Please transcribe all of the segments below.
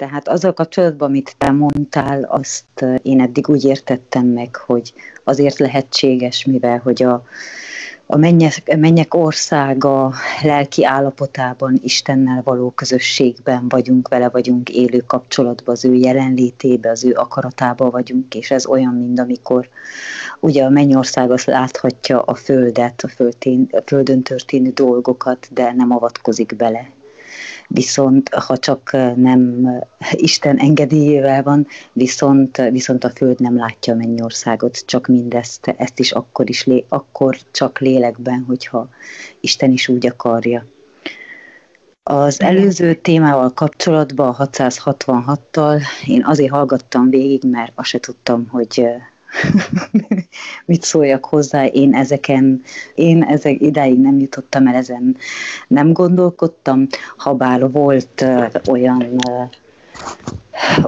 Tehát azzal kapcsolatban, amit te mondtál, azt én eddig úgy értettem meg, hogy azért lehetséges, mivel hogy a, a mennyek, mennyek országa lelki állapotában, Istennel való közösségben vagyunk, vele vagyunk élő kapcsolatban, az ő jelenlétébe, az ő akaratába vagyunk, és ez olyan, mint amikor ugye a mennyország azt láthatja a földet, a, földén, a földön történő dolgokat, de nem avatkozik bele viszont ha csak nem Isten engedélyével van, viszont, viszont a Föld nem látja a mennyországot, csak mindezt, ezt is akkor is, lé, akkor csak lélekben, hogyha Isten is úgy akarja. Az előző témával kapcsolatban, a 666-tal én azért hallgattam végig, mert azt se tudtam, hogy mit szóljak hozzá, én ezeken, én ezek idáig nem jutottam el, ezen nem gondolkodtam, ha volt uh, olyan uh,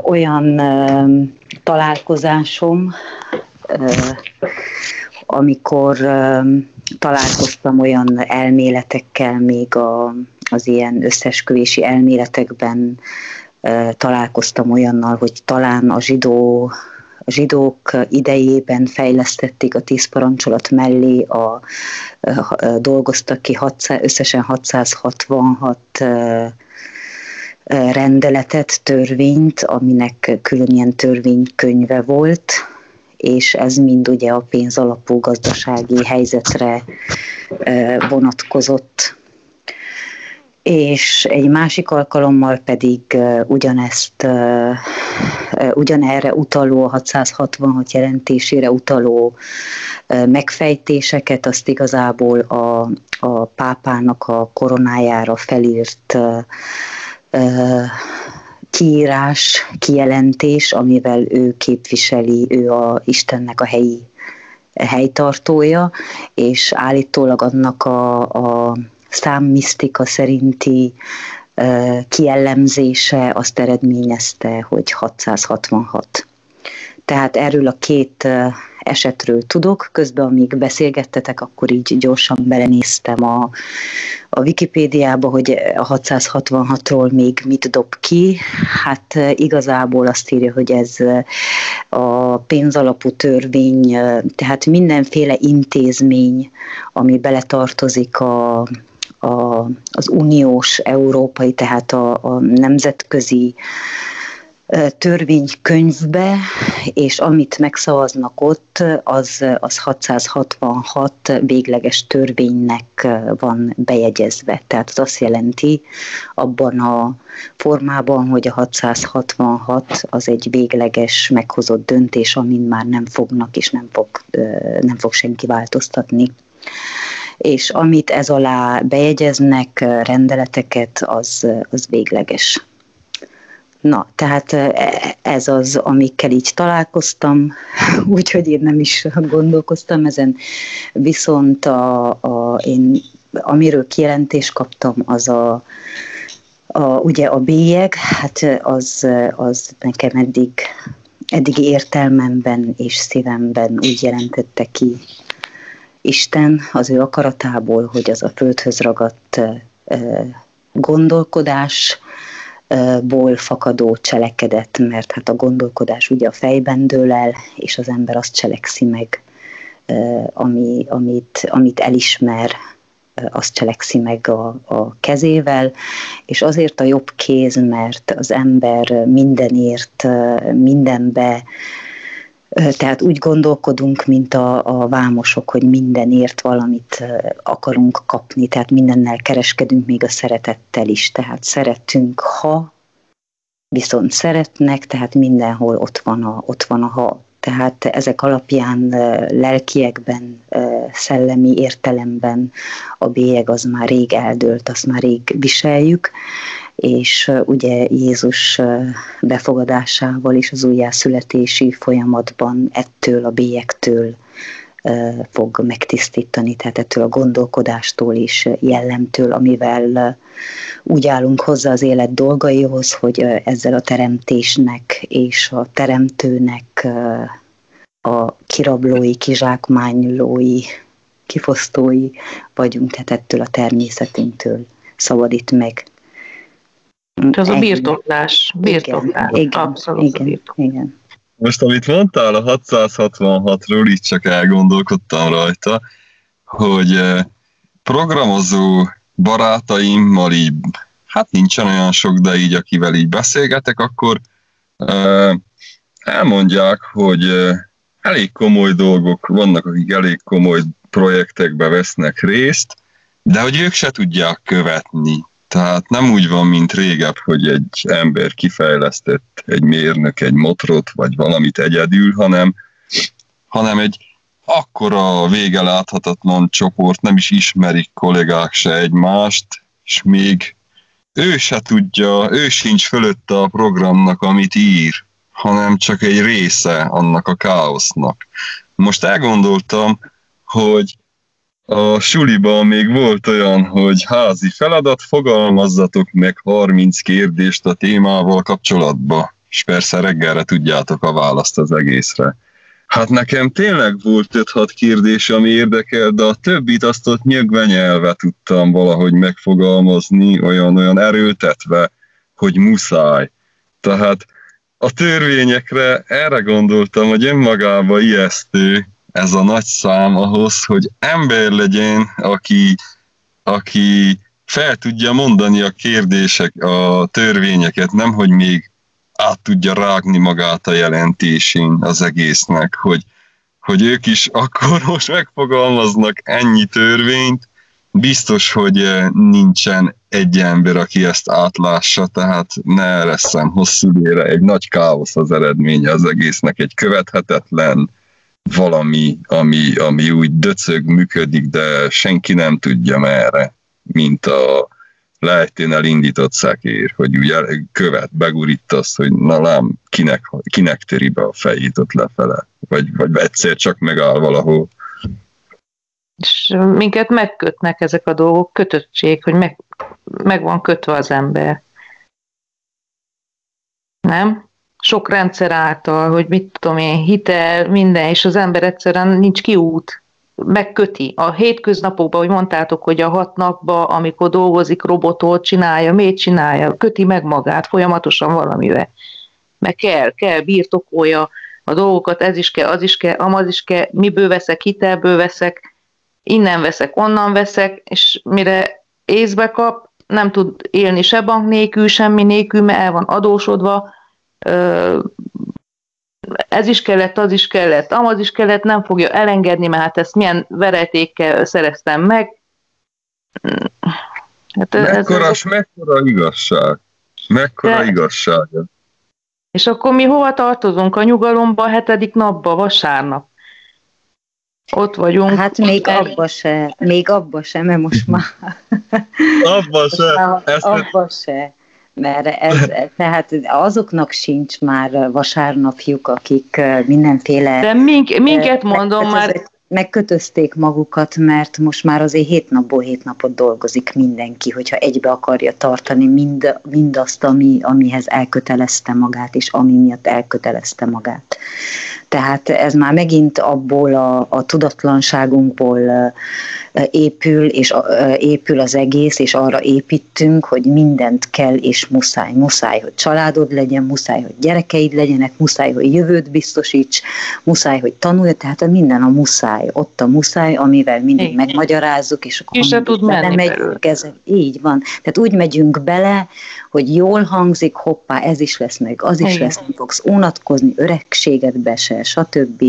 olyan uh, találkozásom, uh, amikor uh, találkoztam olyan elméletekkel, még a, az ilyen összesküvési elméletekben találkoztam olyannal, hogy talán a zsidó a zsidók idejében fejlesztették a tíz parancsolat mellé, a, a, a dolgoztak ki 600, összesen 666 rendeletet, törvényt, aminek külön ilyen törvénykönyve volt, és ez mind ugye a pénzalapú gazdasági helyzetre vonatkozott és egy másik alkalommal pedig ugyanezt, ugyanerre utaló, 666 jelentésére utaló megfejtéseket, azt igazából a, a pápának a koronájára felírt kiírás, kijelentés, amivel ő képviseli, ő a Istennek a helyi helytartója, és állítólag annak a, a számmisztika szerinti kiellemzése azt eredményezte, hogy 666. Tehát erről a két esetről tudok, közben amíg beszélgettetek, akkor így gyorsan belenéztem a, a Wikipédiába, hogy a 666-ról még mit dob ki. Hát igazából azt írja, hogy ez a pénzalapú törvény, tehát mindenféle intézmény, ami beletartozik a a, az uniós, európai, tehát a, a nemzetközi törvénykönyvbe, és amit megszavaznak ott, az, az 666 végleges törvénynek van bejegyezve. Tehát az azt jelenti abban a formában, hogy a 666 az egy végleges, meghozott döntés, amin már nem fognak és nem fog, nem fog senki változtatni és amit ez alá bejegyeznek rendeleteket, az, az végleges. Na, tehát ez az, amikkel így találkoztam, úgyhogy én nem is gondolkoztam ezen, viszont a, a, én, amiről kijelentést kaptam, az a, a, ugye a bélyeg, hát az, az nekem eddig, eddig értelmemben és szívemben úgy jelentette ki Isten az ő akaratából, hogy az a földhöz ragadt gondolkodásból fakadó cselekedet, mert hát a gondolkodás ugye a fejben dől el, és az ember azt cselekszi meg, ami, amit, amit elismer, azt cselekszi meg a, a kezével, és azért a jobb kéz, mert az ember mindenért, mindenbe tehát úgy gondolkodunk, mint a, a vámosok, hogy mindenért valamit akarunk kapni, tehát mindennel kereskedünk, még a szeretettel is. Tehát szeretünk, ha viszont szeretnek, tehát mindenhol ott van a, ott van a ha. Tehát ezek alapján lelkiekben, szellemi értelemben a bélyeg az már rég eldőlt, azt már rég viseljük, és ugye Jézus befogadásával és az újjászületési folyamatban ettől a bélyektől fog megtisztítani, tehát ettől a gondolkodástól és jellemtől, amivel úgy állunk hozzá az élet dolgaihoz, hogy ezzel a teremtésnek és a teremtőnek a kirablói, kizsákmánylói, kifosztói vagyunk, tehát ettől a természetünktől szabadít meg Ez a birtoklás, birtoklás, igen, abszolút igen, birtoklás. igen. Most, amit mondtál a 666-ról, így csak elgondolkodtam rajta, hogy programozó barátaimmal így, hát nincsen olyan sok, de így akivel így beszélgetek, akkor elmondják, hogy elég komoly dolgok vannak, akik elég komoly projektekbe vesznek részt, de hogy ők se tudják követni. Tehát nem úgy van, mint régebb, hogy egy ember kifejlesztett egy mérnök egy motrot, vagy valamit egyedül, hanem, hanem egy akkora vége láthatatlan csoport, nem is ismerik kollégák se egymást, és még ő se tudja, ő sincs fölötte a programnak, amit ír, hanem csak egy része annak a káosznak. Most elgondoltam, hogy a suliban még volt olyan, hogy házi feladat, fogalmazzatok meg 30 kérdést a témával kapcsolatba, és persze reggelre tudjátok a választ az egészre. Hát nekem tényleg volt 5-6 kérdés, ami érdekel, de a többit azt ott nyögvenyelve tudtam valahogy megfogalmazni, olyan-olyan erőltetve, hogy muszáj. Tehát a törvényekre erre gondoltam, hogy önmagába ijesztő ez a nagy szám ahhoz, hogy ember legyen, aki, aki fel tudja mondani a kérdések, a törvényeket, nem hogy még át tudja rágni magát a jelentésén az egésznek, hogy, hogy ők is akkor most megfogalmaznak ennyi törvényt, biztos, hogy eh, nincsen egy ember, aki ezt átlássa, tehát ne leszem hosszú ére, egy nagy káosz az eredménye az egésznek, egy követhetetlen valami, ami, ami úgy döcög működik, de senki nem tudja merre, mint a, lejtén elindított szekér, hogy ugye követ, begurítasz, hogy na lám, kinek, kinek töri be a fejét ott lefele, vagy, vagy egyszer csak megáll valahol. És minket megkötnek ezek a dolgok, kötöttség, hogy meg, meg van kötve az ember. Nem? Sok rendszer által, hogy mit tudom én, hitel, minden, és az ember egyszerűen nincs kiút megköti. A hétköznapokban, hogy mondtátok, hogy a hat napban, amikor dolgozik, robotot csinálja, miért csinálja, köti meg magát folyamatosan valamivel. Meg kell, kell, birtokolja a dolgokat, ez is kell, az is kell, amaz is kell, miből veszek, hitelből veszek, innen veszek, onnan veszek, és mire észbe kap, nem tud élni se bank nélkül, semmi nélkül, mert el van adósodva, ez is kellett, az is kellett, amaz is kellett, nem fogja elengedni, mert hát ezt milyen veretékkel szereztem meg. Hát ez, mekkora, ez, mekkora igazság. Mekkora de, igazság. És akkor mi hova tartozunk? A nyugalomba, a hetedik napba, vasárnap. Ott vagyunk. Hát még abba se, még abba se, mert most már... abba se. Ezt abba se mert ez, tehát azoknak sincs már vasárnapjuk, akik mindenféle... De mink, minket mondom már... Megkötözték magukat, mert most már azért hét napból hét napot dolgozik mindenki, hogyha egybe akarja tartani mind, mindazt, ami, amihez elkötelezte magát, és ami miatt elkötelezte magát. Tehát ez már megint abból a, a tudatlanságunkból épül, és épül az egész, és arra építünk, hogy mindent kell, és muszáj. Muszáj, hogy családod legyen, muszáj, hogy gyerekeid legyenek, muszáj, hogy jövőt biztosíts, muszáj, hogy tanulj, tehát minden a muszáj. Ott a muszáj, amivel mindig Igen. megmagyarázzuk, és akkor és tud menni megyünk ezzel. Így van. Tehát úgy megyünk bele, hogy jól hangzik, hoppá, ez is lesz meg, az is Igen. lesz, nem fogsz unatkozni, öregségedbe se, stb.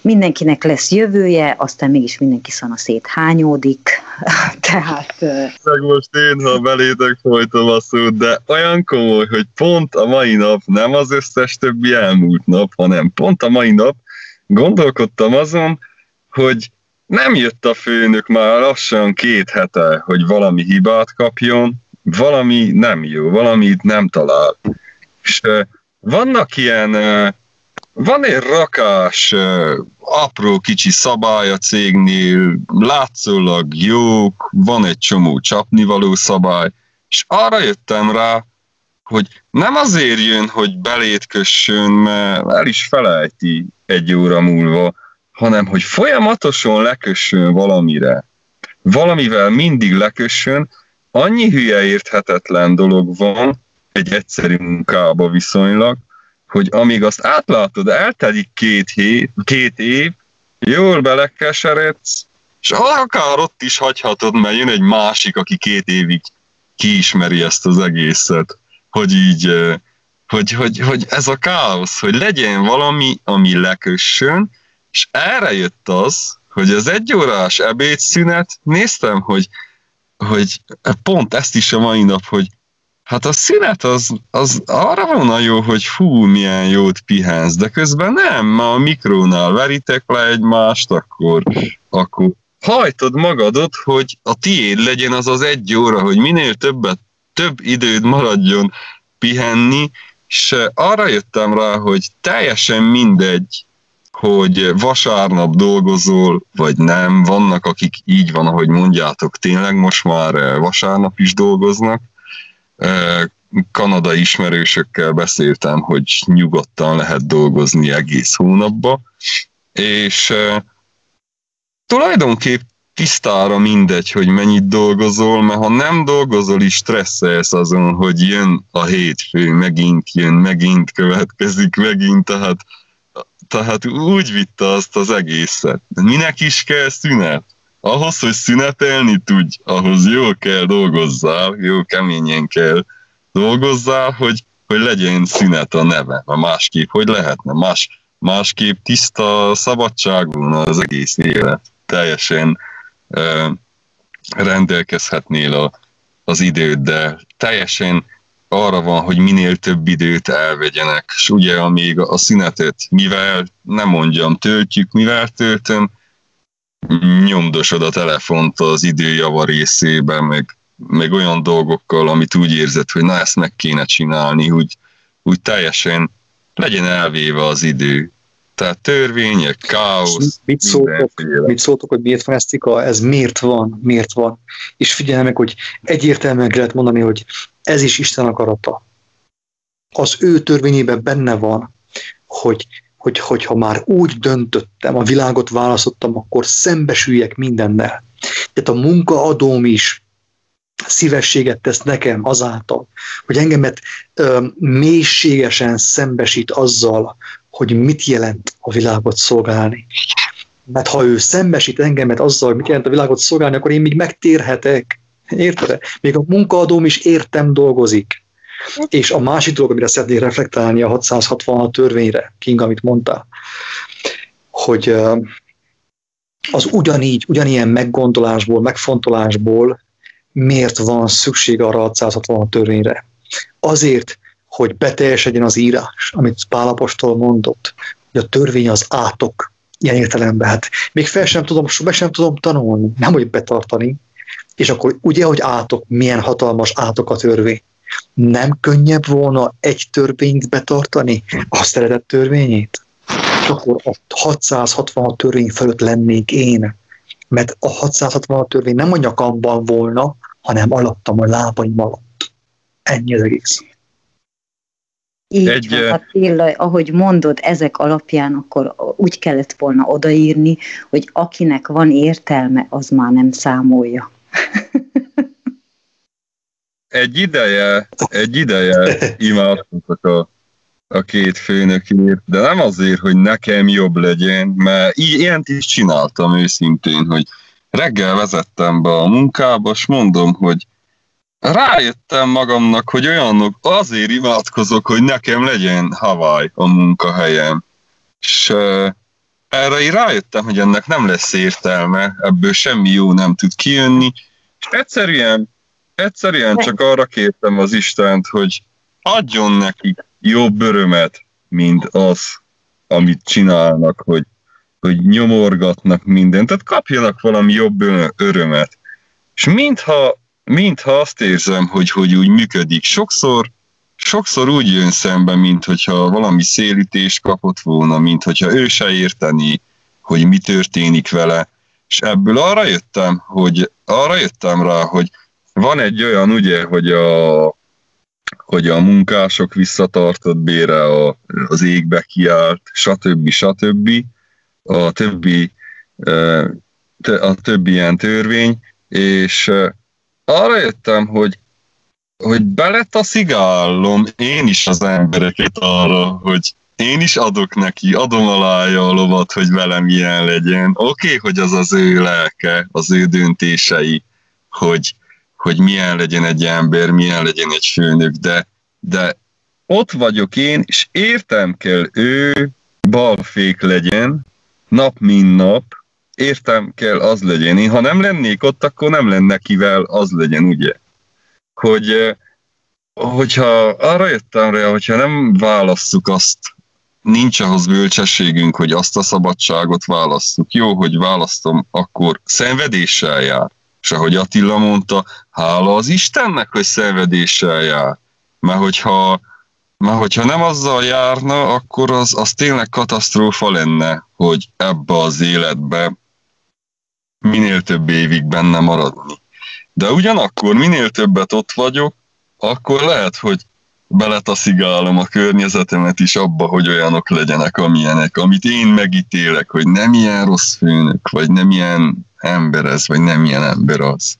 Mindenkinek lesz jövője, aztán mégis mindenki szét hányódik, tehát... Meg most én, ha belétek folytom a szót, de olyan komoly, hogy pont a mai nap, nem az összes többi elmúlt nap, hanem pont a mai nap gondolkodtam azon, hogy nem jött a főnök már lassan két hete, hogy valami hibát kapjon, valami nem jó, valamit nem talál. És vannak ilyen, van egy rakás, apró kicsi szabály a cégnél, látszólag jók, van egy csomó csapnivaló szabály, és arra jöttem rá, hogy nem azért jön, hogy belét kössön, mert el is felejti egy óra múlva, hanem hogy folyamatosan lekössön valamire. Valamivel mindig lekössön, annyi hülye érthetetlen dolog van egy egyszerű munkába viszonylag, hogy amíg azt átlátod, eltelik két, hét, két év, jól belekeseredsz, és akár ott is hagyhatod, mert jön egy másik, aki két évig kiismeri ezt az egészet, hogy így, hogy, hogy, hogy ez a káosz, hogy legyen valami, ami lekössön, és erre jött az, hogy az egyórás ebédszünet, néztem, hogy, hogy pont ezt is a mai nap, hogy hát a szünet az, az arra van jó, hogy fú, milyen jót pihensz, de közben nem, ma a mikrónál veritek le egymást, akkor, akkor hajtod magadot, hogy a tiéd legyen az az egy óra, hogy minél többet, több időd maradjon pihenni, és arra jöttem rá, hogy teljesen mindegy, hogy vasárnap dolgozol, vagy nem. Vannak, akik így van, ahogy mondjátok, tényleg most már vasárnap is dolgoznak. Kanada ismerősökkel beszéltem, hogy nyugodtan lehet dolgozni egész hónapba, és tulajdonképp tisztára mindegy, hogy mennyit dolgozol, mert ha nem dolgozol is stresszelsz azon, hogy jön a hétfő, megint jön, megint következik, megint, tehát, tehát úgy vitte azt az egészet. Minek is kell szünet? Ahhoz, hogy szünetelni tudj, ahhoz jól kell dolgozzál, jó keményen kell dolgozzál, hogy, hogy legyen szünet a neve, mert másképp hogy lehetne, más, másképp tiszta szabadságon az egész élet teljesen uh, rendelkezhetnél a, az időddel. Teljesen arra van, hogy minél több időt elvegyenek. És ugye, amíg a szünetet, mivel, nem mondjam, töltjük, mivel töltöm, nyomdosod a telefont az idő java részében, meg, meg olyan dolgokkal, amit úgy érzed, hogy na ezt meg kéne csinálni, úgy, úgy teljesen legyen elvéve az idő. Tehát törvények, káosz. Mit szóltok, mit szóltok, hogy miért van ez cika? Ez miért van? Miért van? És figyelj meg, hogy egyértelműen lehet mondani, hogy ez is Isten akarata. Az ő törvényében benne van, hogy, hogy, hogyha már úgy döntöttem, a világot választottam, akkor szembesüljek mindennel. Tehát a munkaadóm is szívességet tesz nekem azáltal, hogy engemet ö, mélységesen szembesít azzal, hogy mit jelent a világot szolgálni. Mert ha ő szembesít engemet azzal, hogy mit jelent a világot szolgálni, akkor én még megtérhetek. Érted? Még a munkaadóm is értem dolgozik. És a másik dolog, amire szeretnék reflektálni a 666 törvényre, King, amit mondta, hogy az ugyanígy, ugyanilyen meggondolásból, megfontolásból miért van szükség arra a 666 törvényre. Azért, hogy beteljesedjen az írás, amit Pálapostól mondott, hogy a törvény az átok, ilyen értelemben. Hát még fel sem tudom, be sem tudom tanulni, nem hogy betartani, és akkor ugye, hogy átok, milyen hatalmas átok a törvény. Nem könnyebb volna egy törvényt betartani, a szeretett törvényét? És akkor a 666 törvény fölött lennék én, mert a 666 törvény nem a nyakamban volna, hanem alattam a lábaim alatt. Ennyi az egész. Így egy, van, hát tényleg, ahogy mondod, ezek alapján akkor úgy kellett volna odaírni, hogy akinek van értelme, az már nem számolja. egy ideje, egy ideje imádkoztak a, a két főnökért, de nem azért, hogy nekem jobb legyen, mert ilyent is csináltam őszintén, hogy reggel vezettem be a munkába, és mondom, hogy rájöttem magamnak, hogy olyanok azért imádkozok, hogy nekem legyen Hawaii a munkahelyem. És uh, erre én rájöttem, hogy ennek nem lesz értelme, ebből semmi jó nem tud kijönni, és egyszerűen, egyszerűen csak arra kértem az Istent, hogy adjon nekik jobb örömet, mint az, amit csinálnak, hogy, hogy nyomorgatnak mindent, tehát kapjanak valami jobb örömet. És mintha mintha azt érzem, hogy, hogy úgy működik. Sokszor, sokszor úgy jön szembe, mint hogyha valami szélítés kapott volna, mint hogyha ő se érteni, hogy mi történik vele. És ebből arra jöttem, hogy arra jöttem rá, hogy van egy olyan, ugye, hogy a, hogy a munkások visszatartott bére a, az égbe kiállt, stb. stb. A többi, a többi ilyen törvény, és arra jöttem, hogy hogy beletaszigálom én is az embereket arra, hogy én is adok neki, adom alája a lovat, hogy velem ilyen legyen. Oké, okay, hogy az az ő lelke, az ő döntései, hogy, hogy milyen legyen egy ember, milyen legyen egy főnök, de, de ott vagyok én, és értem kell ő balfék legyen, nap mint nap, értem kell az legyen. Én ha nem lennék ott, akkor nem lenne kivel az legyen, ugye? Hogy hogyha arra jöttem rá, hogyha nem válasszuk azt, nincs ahhoz bölcsességünk, hogy azt a szabadságot választjuk. Jó, hogy választom, akkor szenvedéssel jár. És ahogy Attila mondta, hála az Istennek, hogy szenvedéssel jár. Mert hogyha, mert hogyha nem azzal járna, akkor az, az tényleg katasztrófa lenne, hogy ebbe az életbe minél több évig benne maradni. De ugyanakkor minél többet ott vagyok, akkor lehet, hogy beletaszigálom a környezetemet is abba, hogy olyanok legyenek, amilyenek, amit én megítélek, hogy nem ilyen rossz főnök, vagy nem ilyen ember ez, vagy nem ilyen ember az.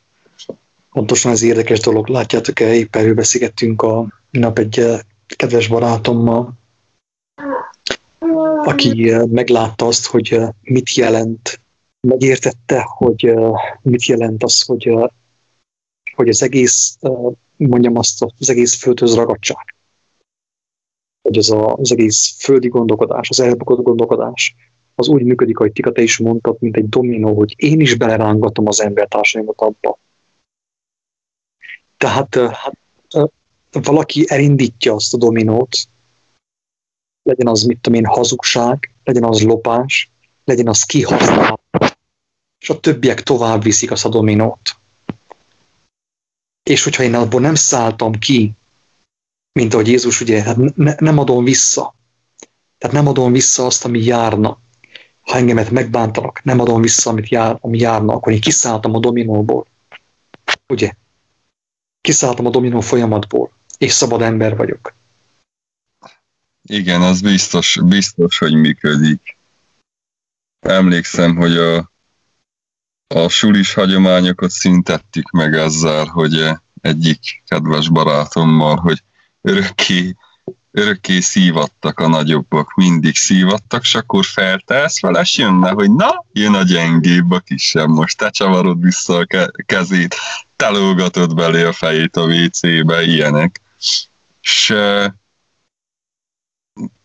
Pontosan ez érdekes dolog. Látjátok-e, épp erről beszélgettünk a nap egy eh, kedves barátommal, aki eh, meglátta azt, hogy eh, mit jelent, megértette, hogy mit jelent az, hogy, hogy az egész mondjam azt, az egész földhöz ragadság. Hogy a, az egész földi gondolkodás, az elbukott gondolkodás, az úgy működik, ahogy Tika, te is mondtad, mint egy dominó, hogy én is belerángatom az embertársaimat abba. Tehát hát, valaki elindítja azt a dominót, legyen az, mit tudom én, hazugság, legyen az lopás, legyen az kihasznál, és a többiek tovább viszik azt a dominót és hogyha én abból nem szálltam ki, mint ahogy Jézus ugye, hát ne, nem adom vissza. Tehát nem adom vissza azt, ami járna. Ha engemet megbántanak, nem adom vissza, amit jár, ami járna, akkor én kiszálltam a dominóból. Ugye? Kiszálltam a dominó folyamatból, és szabad ember vagyok. Igen, az biztos, biztos, hogy működik. Emlékszem, hogy a a sulis hagyományokat szintettük meg ezzel, hogy eh, egyik kedves barátommal, hogy örökké, örökké szívattak a nagyobbak, mindig szívattak, és akkor feltelsz vele, és jönne, hogy na, jön a gyengébb, a kisebb, most te csavarod vissza a kezét, te lógatod belé a fejét a WC-be, ilyenek. És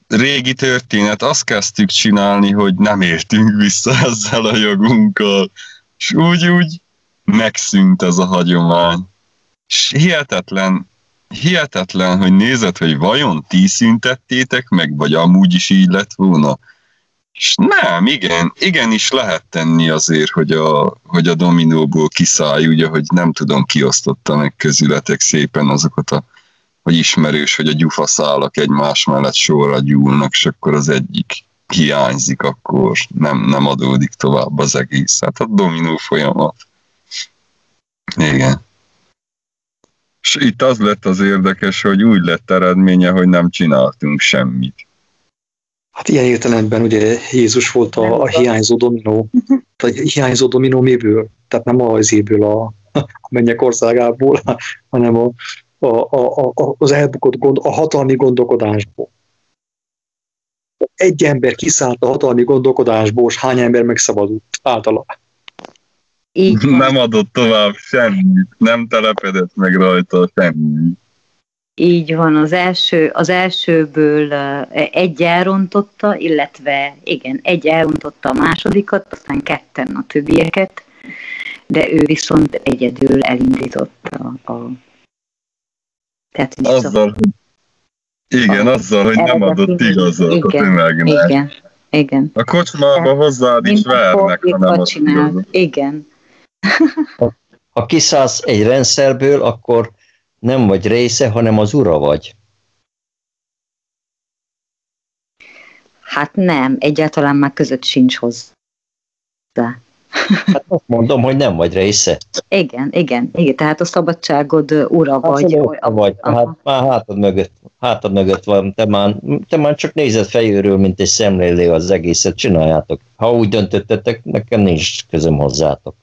régi történet, azt kezdtük csinálni, hogy nem értünk vissza ezzel a jogunkkal, és úgy, úgy megszűnt ez a hagyomány. És hihetetlen, hihetetlen, hogy nézed, hogy vajon ti szüntettétek meg, vagy amúgy is így lett volna. És nem, igen, igenis lehet tenni azért, hogy a, hogy a dominóból kiszállj, ugye, hogy nem tudom, kiosztotta meg közületek szépen azokat a, hogy ismerős, hogy a gyufaszálak egymás mellett sorra gyúlnak, és akkor az egyik hiányzik, akkor nem, nem adódik tovább az egész. Hát a dominó folyamat. Igen. És itt az lett az érdekes, hogy úgy lett eredménye, hogy nem csináltunk semmit. Hát ilyen értelemben ugye Jézus volt a, a hiányzó dominó. A hiányzó dominó miből? Tehát nem az éből a, a mennyek országából, hanem a, a, a, a, az elbukott gond, a hatalmi gondolkodásból egy ember kiszállt a hatalmi gondolkodásból, és hány ember megszabadult általa. Így nem adott tovább semmit, nem telepedett meg rajta semmi. Így van, az, első, az elsőből egy elrontotta, illetve igen, egy elrontotta a másodikat, aztán ketten a többieket, de ő viszont egyedül elindította a... Tehát Azzal, hogy igen, azzal, hogy nem adott igazat a tömegnek. Igen, igen. A kocsmába hozzád is várnak, ha nem azt Igen. Ha kiszállsz egy rendszerből, akkor nem vagy része, hanem az ura vagy. Hát nem, egyáltalán már között sincs hozzá. Hát azt mondom, hogy nem vagy része. Igen, igen, igen, tehát a szabadságod ura hát vagy. A, vagy, hát már hátad mögött, hátad mögött van, te már, te már csak nézed fejőről, mint egy szemlélő az egészet, csináljátok. Ha úgy döntöttetek, nekem nincs közöm hozzátok.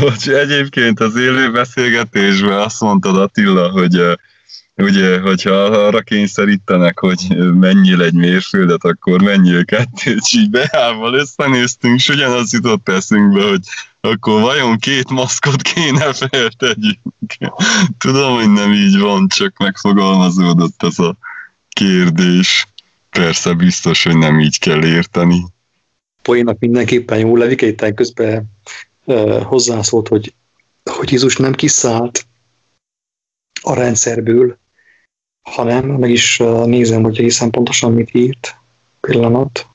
Hogy egyébként az élő beszélgetésben azt mondtad Attila, hogy ugye, hogyha arra kényszerítenek, hogy menjél egy mérföldet, akkor menjél kettőt, és így beállval összenéztünk, és ugyanaz jutott eszünkbe, hogy akkor vajon két maszkot kéne feltegyünk. Tudom, hogy nem így van, csak megfogalmazódott ez a kérdés. Persze biztos, hogy nem így kell érteni. Poénak mindenképpen jó levik, közben hozzászólt, hogy, hogy Jézus nem kiszállt a rendszerből, hanem meg is nézem, hogy egészen pontosan mit írt. Pillanat.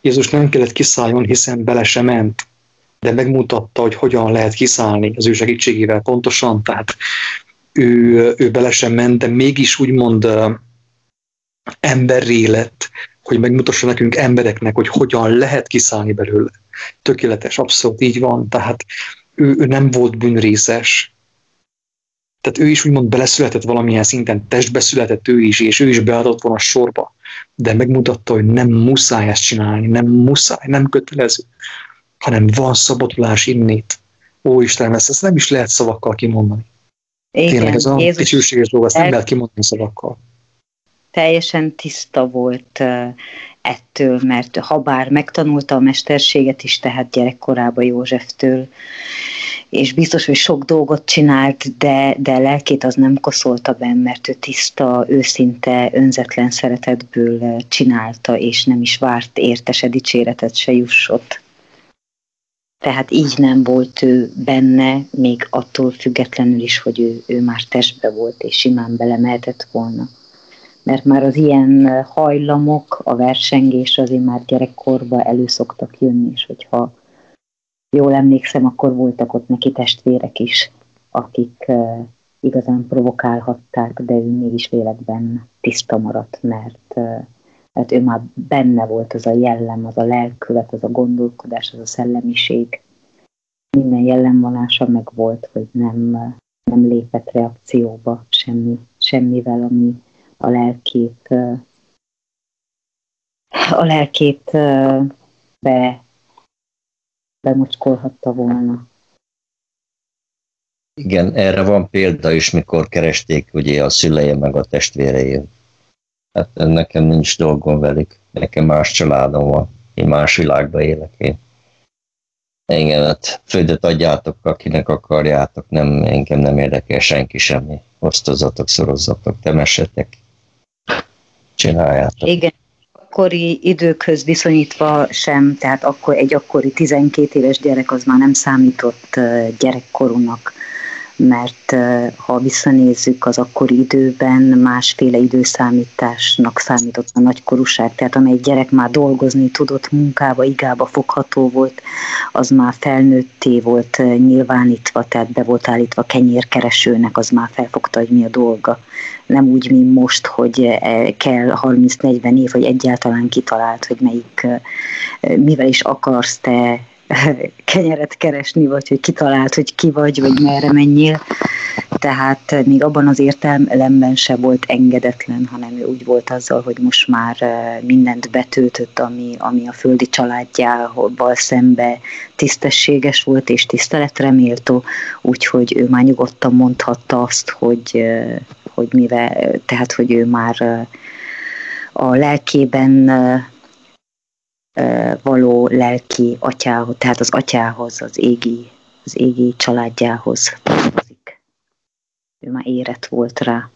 Jézus nem kellett kiszálljon, hiszen bele sem ment, de megmutatta, hogy hogyan lehet kiszállni az ő segítségével pontosan, tehát ő, ő bele sem ment, de mégis úgymond emberré lett, hogy megmutassa nekünk embereknek, hogy hogyan lehet kiszállni belőle. Tökéletes, abszolút így van, tehát ő, ő nem volt bűnrészes, tehát ő is úgymond beleszületett valamilyen szinten, testbe született ő is, és ő is beadott volna a sorba, de megmutatta, hogy nem muszáj ezt csinálni, nem muszáj, nem kötelező, hanem van szabadulás innét. Ó Istenem, ezt, ezt nem is lehet szavakkal kimondani. Igen, Tényleg ez a dicsőséges dolog, ezt nem lehet kimondani szavakkal. Teljesen tiszta volt ettől, mert ha bár megtanulta a mesterséget is, tehát gyerekkorában Józseftől, és biztos, hogy sok dolgot csinált, de, de lelkét az nem koszolta benne, mert ő tiszta, őszinte, önzetlen szeretetből csinálta, és nem is várt értese dicséretet se jussott. Tehát így nem volt ő benne, még attól függetlenül is, hogy ő, ő már testbe volt, és simán belemehetett volna. Mert már az ilyen hajlamok, a versengés azért már gyerekkorba elő szoktak jönni, és hogyha jól emlékszem, akkor voltak ott neki testvérek is, akik igazán provokálhatták, de ő mégis véletben tiszta maradt, mert, uh, mert ő már benne volt az a jellem, az a lelkület, az a gondolkodás, az a szellemiség. Minden jellemvonása meg volt, hogy nem, nem lépett reakcióba semmi, semmivel, ami a lelkét a lelkét be bemocskolhatta volna. Igen, erre van példa is, mikor keresték ugye a szüleje meg a testvérei. Hát nekem nincs dolgom velük, nekem más családom van, én más világban élek én. Engem, hát földet adjátok, akinek akarjátok, nem, engem nem érdekel senki semmi. Osztozatok, szorozzatok, temessetek, csináljátok. Igen, akkori időkhöz viszonyítva sem, tehát akkor egy akkori 12 éves gyerek az már nem számított gyerekkorúnak, mert ha visszanézzük az akkori időben, másféle időszámításnak számított a nagykorúság, tehát amely gyerek már dolgozni tudott, munkába, igába fogható volt, az már felnőtté volt nyilvánítva, tehát be volt állítva kenyérkeresőnek, az már felfogta, hogy mi a dolga. Nem úgy, mint most, hogy eh, kell 30-40 év, hogy egyáltalán kitalált, hogy melyik, mivel is akarsz te kenyeret keresni, vagy hogy kitalált, hogy ki vagy, vagy merre menjél. Tehát még abban az értelemben se volt engedetlen, hanem ő úgy volt azzal, hogy most már mindent betöltött, ami, ami a földi családjával szembe tisztességes volt és tiszteletre méltó, úgyhogy ő már nyugodtan mondhatta azt, hogy hogy mivel, tehát hogy ő már a lelkében való lelki atyához, tehát az atyához, az égi, az égi családjához tartozik. Ő már érett volt rá.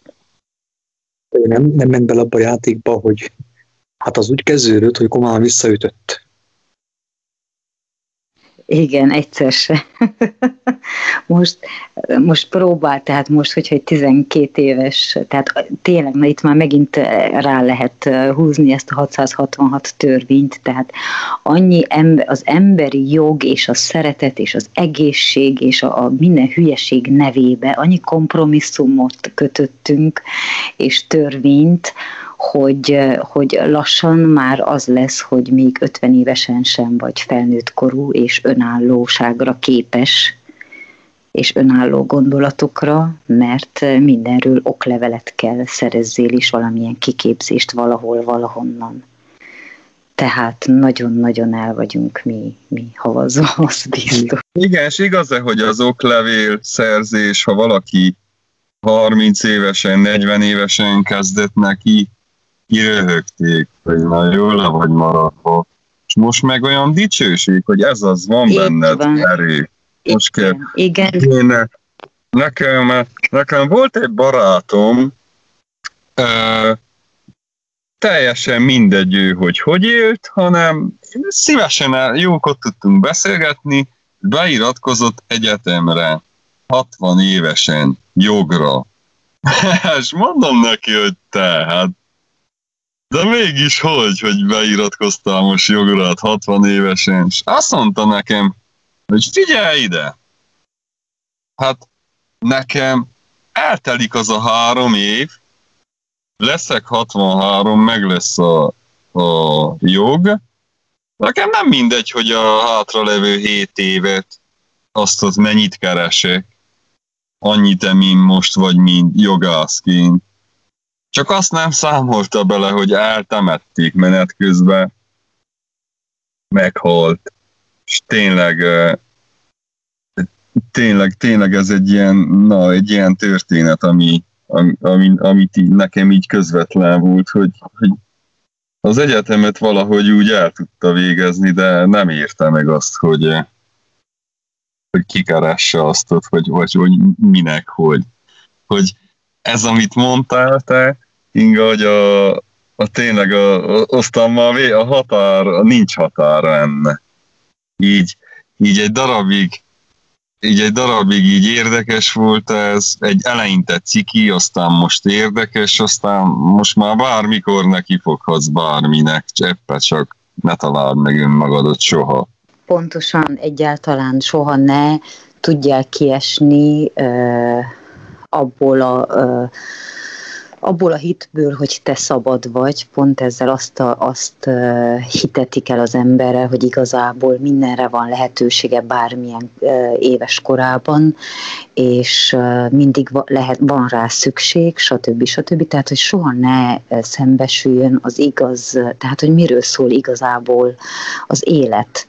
Nem, nem ment bele abba a játékba, hogy hát az úgy kezdődött, hogy komolyan visszaütött. Igen, egyszer se. most, most próbál, tehát most, hogyha egy 12 éves, tehát tényleg, na itt már megint rá lehet húzni ezt a 666 törvényt, tehát annyi ember, az emberi jog és a szeretet és az egészség és a, a minden hülyeség nevébe annyi kompromisszumot kötöttünk és törvényt, hogy, hogy lassan már az lesz, hogy még 50 évesen sem vagy felnőtt korú és önállóságra képes, és önálló gondolatokra, mert mindenről oklevelet kell szerezzél is valamilyen kiképzést valahol, valahonnan. Tehát nagyon-nagyon el vagyunk mi, mi havazva, az biztos. Igen, és igaz-e, hogy az oklevél szerzés, ha valaki 30 évesen, 40 évesen kezdett neki, kiröhögték, hogy na jól le vagy maradva. És most meg olyan dicsőség, hogy ez az, van Így benned van. erő. Most kell. Igen, Én, nekem, nekem volt egy barátom, ö, teljesen mindegy ő, hogy hogy élt, hanem szívesen el, jókot tudtunk beszélgetni, beiratkozott egyetemre, 60 évesen, jogra. És mondom neki, hogy te, hát de mégis hogy, hogy beiratkoztál most jogra, hát 60 évesen, és azt mondta nekem, hogy figyelj ide, hát nekem eltelik az a három év, leszek 63, meg lesz a, a jog, nekem nem mindegy, hogy a hátralevő 7 évet azt az mennyit keresek, annyit mint most vagy, mint jogászként. Csak azt nem számolta bele, hogy eltemették menet közben, meghalt, és tényleg tényleg, tényleg ez egy ilyen, na, egy ilyen történet, ami, ami, ami, amit így, nekem így közvetlen volt, hogy, hogy az egyetemet valahogy úgy el tudta végezni, de nem érte meg azt, hogy, hogy kikeresse azt, hogy, vagy, hogy minek, hogy, hogy ez, amit mondtál te, Inga, hogy a, a tényleg a, a, aztán már a határ, a nincs határa enne. Így, így egy darabig így egy darabig így érdekes volt ez, egy eleinte ciki, aztán most érdekes, aztán most már bármikor nekifoghatsz bárminek, cseppe csak ne találd meg önmagadat soha. pontosan egyáltalán soha ne tudjál kiesni ö, abból a ö, abból a hitből, hogy te szabad vagy, pont ezzel azt, a, azt hitetik el az emberre, hogy igazából mindenre van lehetősége bármilyen éves korában, és mindig lehet, van rá szükség, stb. stb. Tehát, hogy soha ne szembesüljön az igaz, tehát, hogy miről szól igazából az élet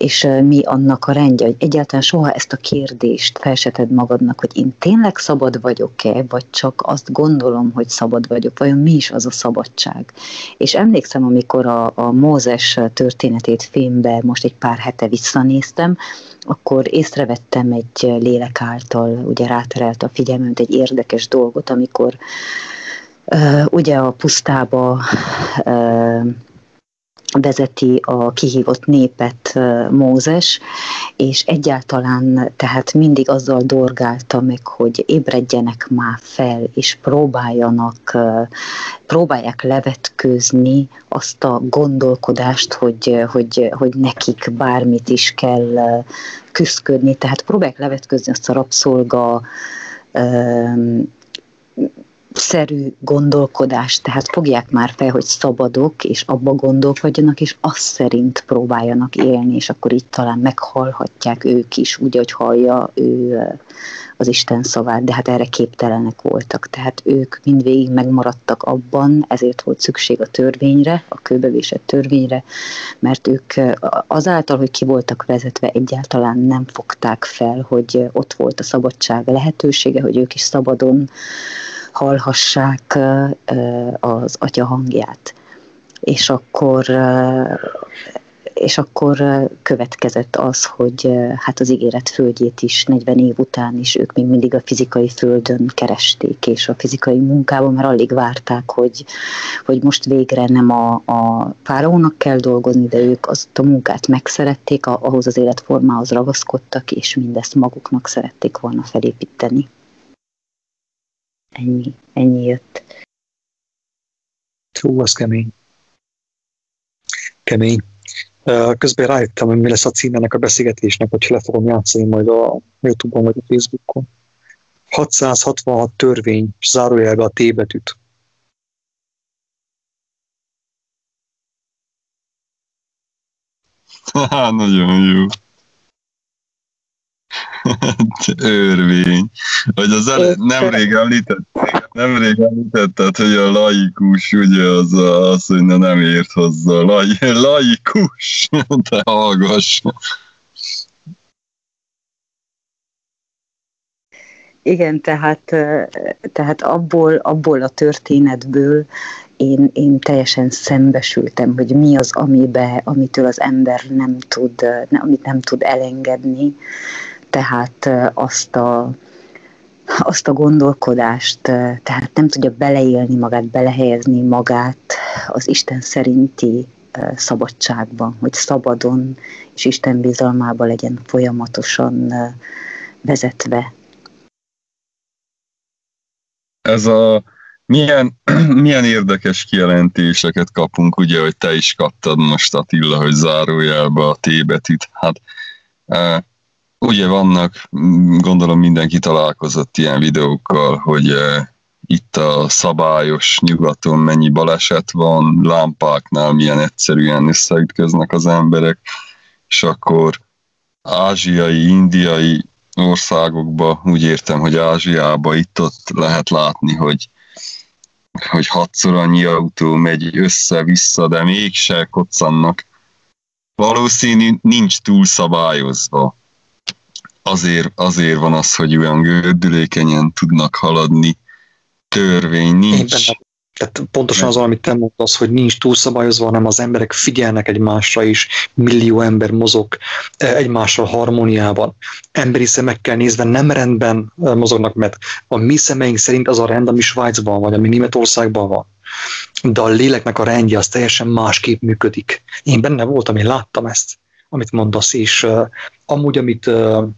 és mi annak a rendje, hogy egyáltalán soha ezt a kérdést felseted magadnak, hogy én tényleg szabad vagyok-e, vagy csak azt gondolom, hogy szabad vagyok, vajon mi is az a szabadság. És emlékszem, amikor a, a Mózes történetét filmbe most egy pár hete visszanéztem, akkor észrevettem egy lélek által, ugye ráterelt a figyelmemet egy érdekes dolgot, amikor ugye a pusztába vezeti a kihívott népet Mózes, és egyáltalán tehát mindig azzal dorgálta meg, hogy ébredjenek már fel, és próbáljanak, próbálják levetkőzni azt a gondolkodást, hogy, hogy, hogy nekik bármit is kell küzdködni, tehát próbálják levetközni azt a rabszolga szerű gondolkodás, tehát fogják már fel, hogy szabadok, és abba gondolkodjanak, és azt szerint próbáljanak élni, és akkor itt talán meghallhatják ők is, úgy, hogy hallja ő az Isten szavát, de hát erre képtelenek voltak. Tehát ők mindvégig megmaradtak abban, ezért volt szükség a törvényre, a kőbevésett törvényre, mert ők azáltal, hogy ki voltak vezetve, egyáltalán nem fogták fel, hogy ott volt a szabadság lehetősége, hogy ők is szabadon hallhassák az atya hangját. És akkor, és akkor következett az, hogy hát az ígéret földjét is 40 év után is ők még mindig a fizikai földön keresték, és a fizikai munkában, mert alig várták, hogy, hogy most végre nem a, a fáraónak kell dolgozni, de ők azt a munkát megszerették, ahhoz az életformához ragaszkodtak, és mindezt maguknak szerették volna felépíteni. Ennyi, ennyi jött. Hú, az kemény. Kemény. Közben rájöttem, hogy mi lesz a címenek a beszélgetésnek, hogy le fogom játszani majd a Youtube-on vagy a Facebookon. 666 törvény, zárójelbe a T betűt. Nagyon jó. Örvény. Hogy az ele, nemrég említett, nemrég említetted, hogy a laikus, ugye az, az hogy na nem ért hozzá. Lai, laikus! Te hallgass! Igen, tehát, tehát abból, abból a történetből én, én teljesen szembesültem, hogy mi az, amibe, amitől az ember nem tud, amit nem tud elengedni, tehát azt a, azt a gondolkodást, tehát nem tudja beleélni magát, belehelyezni magát az Isten szerinti szabadságban, hogy szabadon és Isten bizalmába legyen folyamatosan vezetve. Ez a milyen, milyen érdekes kijelentéseket kapunk, ugye, hogy te is kaptad most Attila, hogy zárójelbe a tébetűt. Hát ugye vannak, gondolom mindenki találkozott ilyen videókkal, hogy itt a szabályos nyugaton mennyi baleset van, lámpáknál milyen egyszerűen összeütköznek az emberek, és akkor ázsiai, indiai országokba, úgy értem, hogy Ázsiába itt-ott lehet látni, hogy hogy hatszor annyi autó megy össze-vissza, de mégse koccannak. Valószínű nincs túl szabályozva. Azért, azért van az, hogy olyan gördülékenyen tudnak haladni. Törvény nincs. Tehát pontosan az, amit te mondasz, hogy nincs túlszabályozva, hanem az emberek figyelnek egymásra is, millió ember mozog e, egymással harmóniában. Emberi szemekkel nézve nem rendben e, mozognak, mert a mi szemeink szerint az a rend, ami Svájcban vagy, ami Németországban van. De a léleknek a rendje az teljesen másképp működik. Én benne voltam, én láttam ezt, amit mondasz, és uh, amúgy, amit uh,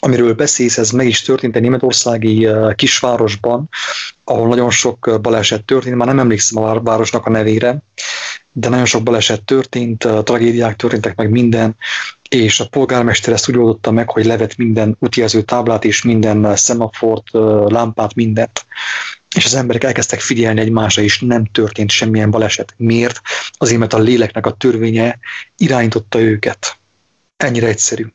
amiről beszélsz, ez meg is történt egy németországi kisvárosban, ahol nagyon sok baleset történt, már nem emlékszem a városnak a nevére, de nagyon sok baleset történt, tragédiák történtek meg minden, és a polgármester ezt úgy oldotta meg, hogy levet minden útjelző táblát és minden szemafort, lámpát, mindent. És az emberek elkezdtek figyelni egymásra, és nem történt semmilyen baleset. Miért? Azért, mert a léleknek a törvénye irányította őket. Ennyire egyszerű.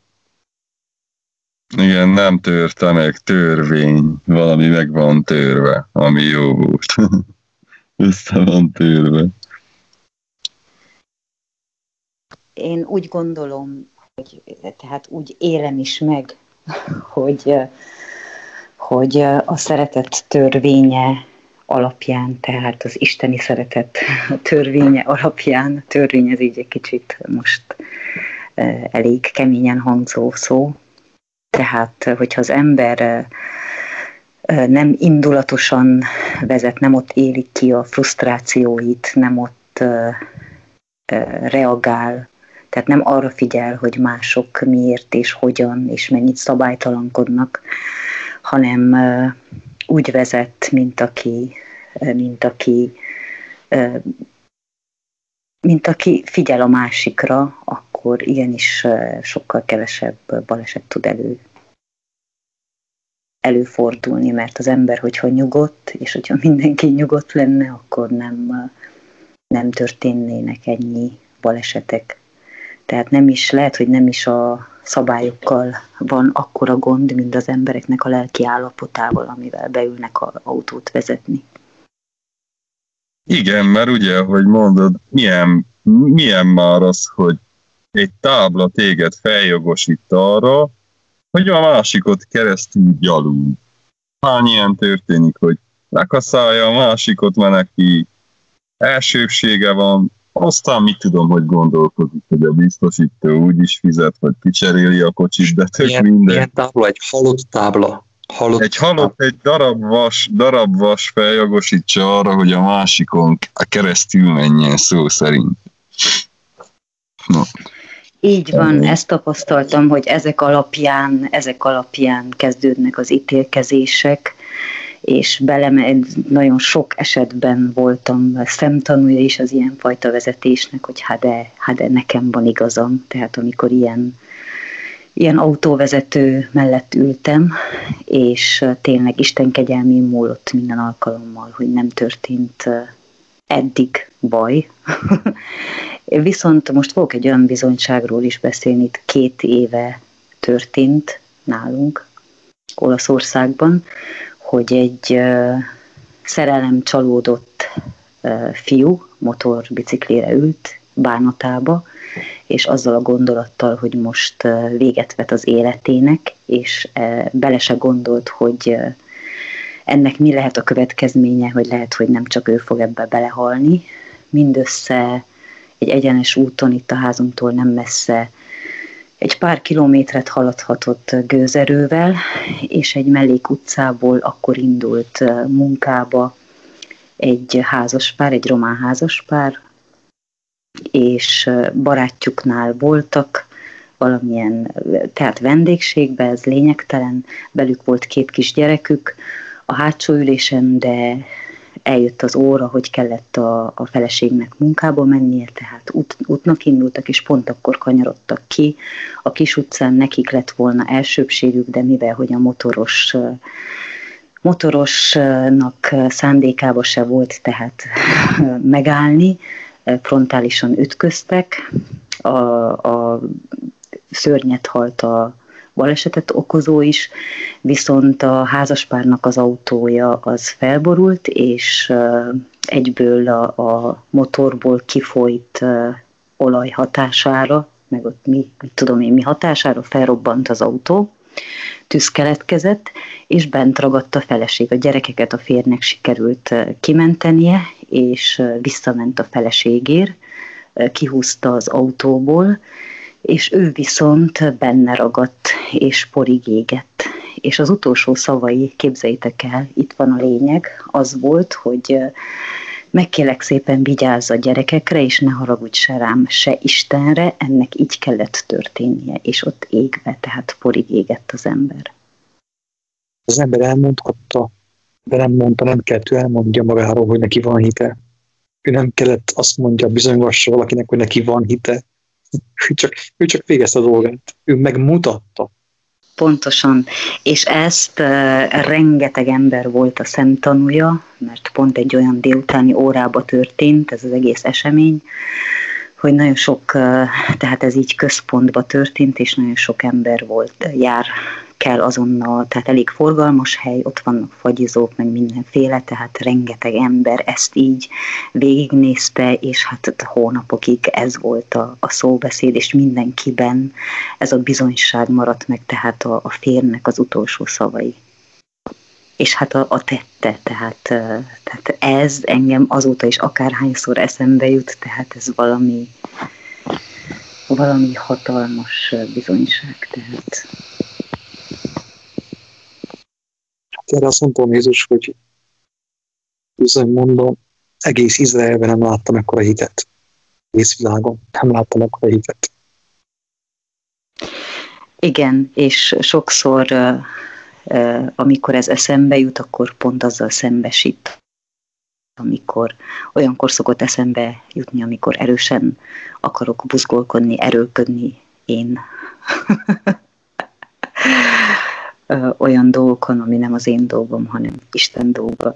Igen, nem törte meg, törvény. Valami meg van törve, ami jó volt. Össze van törve. Én úgy gondolom, hogy tehát úgy élem is meg, hogy, hogy a szeretet törvénye alapján, tehát az isteni szeretet törvénye alapján, törvény ez így egy kicsit most elég keményen hangzó szó, tehát, hogyha az ember nem indulatosan vezet, nem ott élik ki a frusztrációit, nem ott reagál, tehát nem arra figyel, hogy mások miért és hogyan és mennyit szabálytalankodnak, hanem úgy vezet, mint aki, mint aki mint aki figyel a másikra, akkor igenis sokkal kevesebb baleset tud elő előfordulni, mert az ember, hogyha nyugodt, és hogyha mindenki nyugodt lenne, akkor nem, nem történnének ennyi balesetek. Tehát nem is, lehet, hogy nem is a szabályokkal van akkora gond, mint az embereknek a lelki állapotával, amivel beülnek a autót vezetni. Igen, mert ugye, hogy mondod, milyen, milyen már az, hogy egy tábla téged feljogosít arra, hogy a másikot keresztül gyalul. Hány ilyen történik, hogy lekaszálja a másikot, mert neki elsőbsége van, aztán mit tudom, hogy gondolkodik, hogy a biztosító úgy is fizet, vagy kicseréli a kocsit, de tök ilyen, minden. Ilyen tábla, egy halott tábla. Halott egy halott, egy darab vas, darab vas feljogosítsa arra, hogy a másikon a keresztül menjen szó szerint. No. Így van, ezt tapasztaltam, hogy ezek alapján, ezek alapján kezdődnek az ítélkezések, és belemed, nagyon sok esetben voltam szemtanúja is az ilyenfajta vezetésnek, hogy hát de, hát de nekem van igazam. Tehát amikor ilyen, ilyen autóvezető mellett ültem, és tényleg Isten kegyelmén múlott minden alkalommal, hogy nem történt eddig baj. Viszont most fogok egy olyan bizonyságról is beszélni, itt két éve történt nálunk, Olaszországban, hogy egy uh, szerelem csalódott uh, fiú motorbiciklére ült bánatába, és azzal a gondolattal, hogy most véget vet az életének, és bele se gondolt, hogy ennek mi lehet a következménye, hogy lehet, hogy nem csak ő fog ebbe belehalni. Mindössze egy egyenes úton itt a házunktól nem messze egy pár kilométert haladhatott gőzerővel, és egy mellék utcából akkor indult munkába egy házaspár, egy román házaspár, és barátjuknál voltak, valamilyen, tehát vendégségben, ez lényegtelen, belük volt két kis gyerekük, a hátsó ülésen, de eljött az óra, hogy kellett a, a feleségnek munkába mennie, tehát út, útnak indultak, és pont akkor kanyarodtak ki. A kis utcán nekik lett volna elsőbségük, de mivel hogy a motoros motorosnak szándékába se volt tehát megállni, frontálisan ütköztek, a, a szörnyet halt a balesetet okozó is, viszont a házaspárnak az autója az felborult, és egyből a, a motorból kifolyt olaj hatására, meg ott mi, mit tudom én mi hatására felrobbant az autó, tűz keletkezett, és bent ragadt a feleség. A gyerekeket a férnek sikerült kimentenie, és visszament a feleségér, kihúzta az autóból, és ő viszont benne ragadt, és porig égett. És az utolsó szavai, képzeljétek el, itt van a lényeg, az volt, hogy megkélek szépen vigyázz a gyerekekre, és ne haragudj se rám, se Istenre, ennek így kellett történnie, és ott égve, tehát porig égett az ember. Az ember elmondhatta, de nem mondta, nem kellett, ő elmondja magáról, hogy neki van hite. Ő nem kellett azt mondja bizonyos valakinek, hogy neki van hite. Ő csak, ő csak végezte a dolgát. Ő megmutatta. Pontosan, és ezt uh, rengeteg ember volt a szemtanúja, mert pont egy olyan délutáni órába történt ez az egész esemény, hogy nagyon sok, uh, tehát ez így központba történt, és nagyon sok ember volt, jár kell azonnal, tehát elég forgalmas hely, ott vannak fagyizók, meg mindenféle, tehát rengeteg ember ezt így végignézte, és hát hónapokig ez volt a, a szóbeszéd, és mindenkiben ez a bizonyság maradt meg, tehát a, a férnek az utolsó szavai. És hát a, a tette, tehát, tehát ez engem azóta is akárhányszor eszembe jut, tehát ez valami, valami hatalmas bizonyság, tehát erre azt mondtam Jézus, hogy bizony mondom, egész Izraelben nem láttam ekkora hitet. Egész világon nem láttam ekkora hitet. Igen, és sokszor, amikor ez eszembe jut, akkor pont azzal szembesít, amikor olyankor szokott eszembe jutni, amikor erősen akarok buzgolkodni, erőlködni én. olyan dolgokon, ami nem az én dolgom, hanem Isten dolga.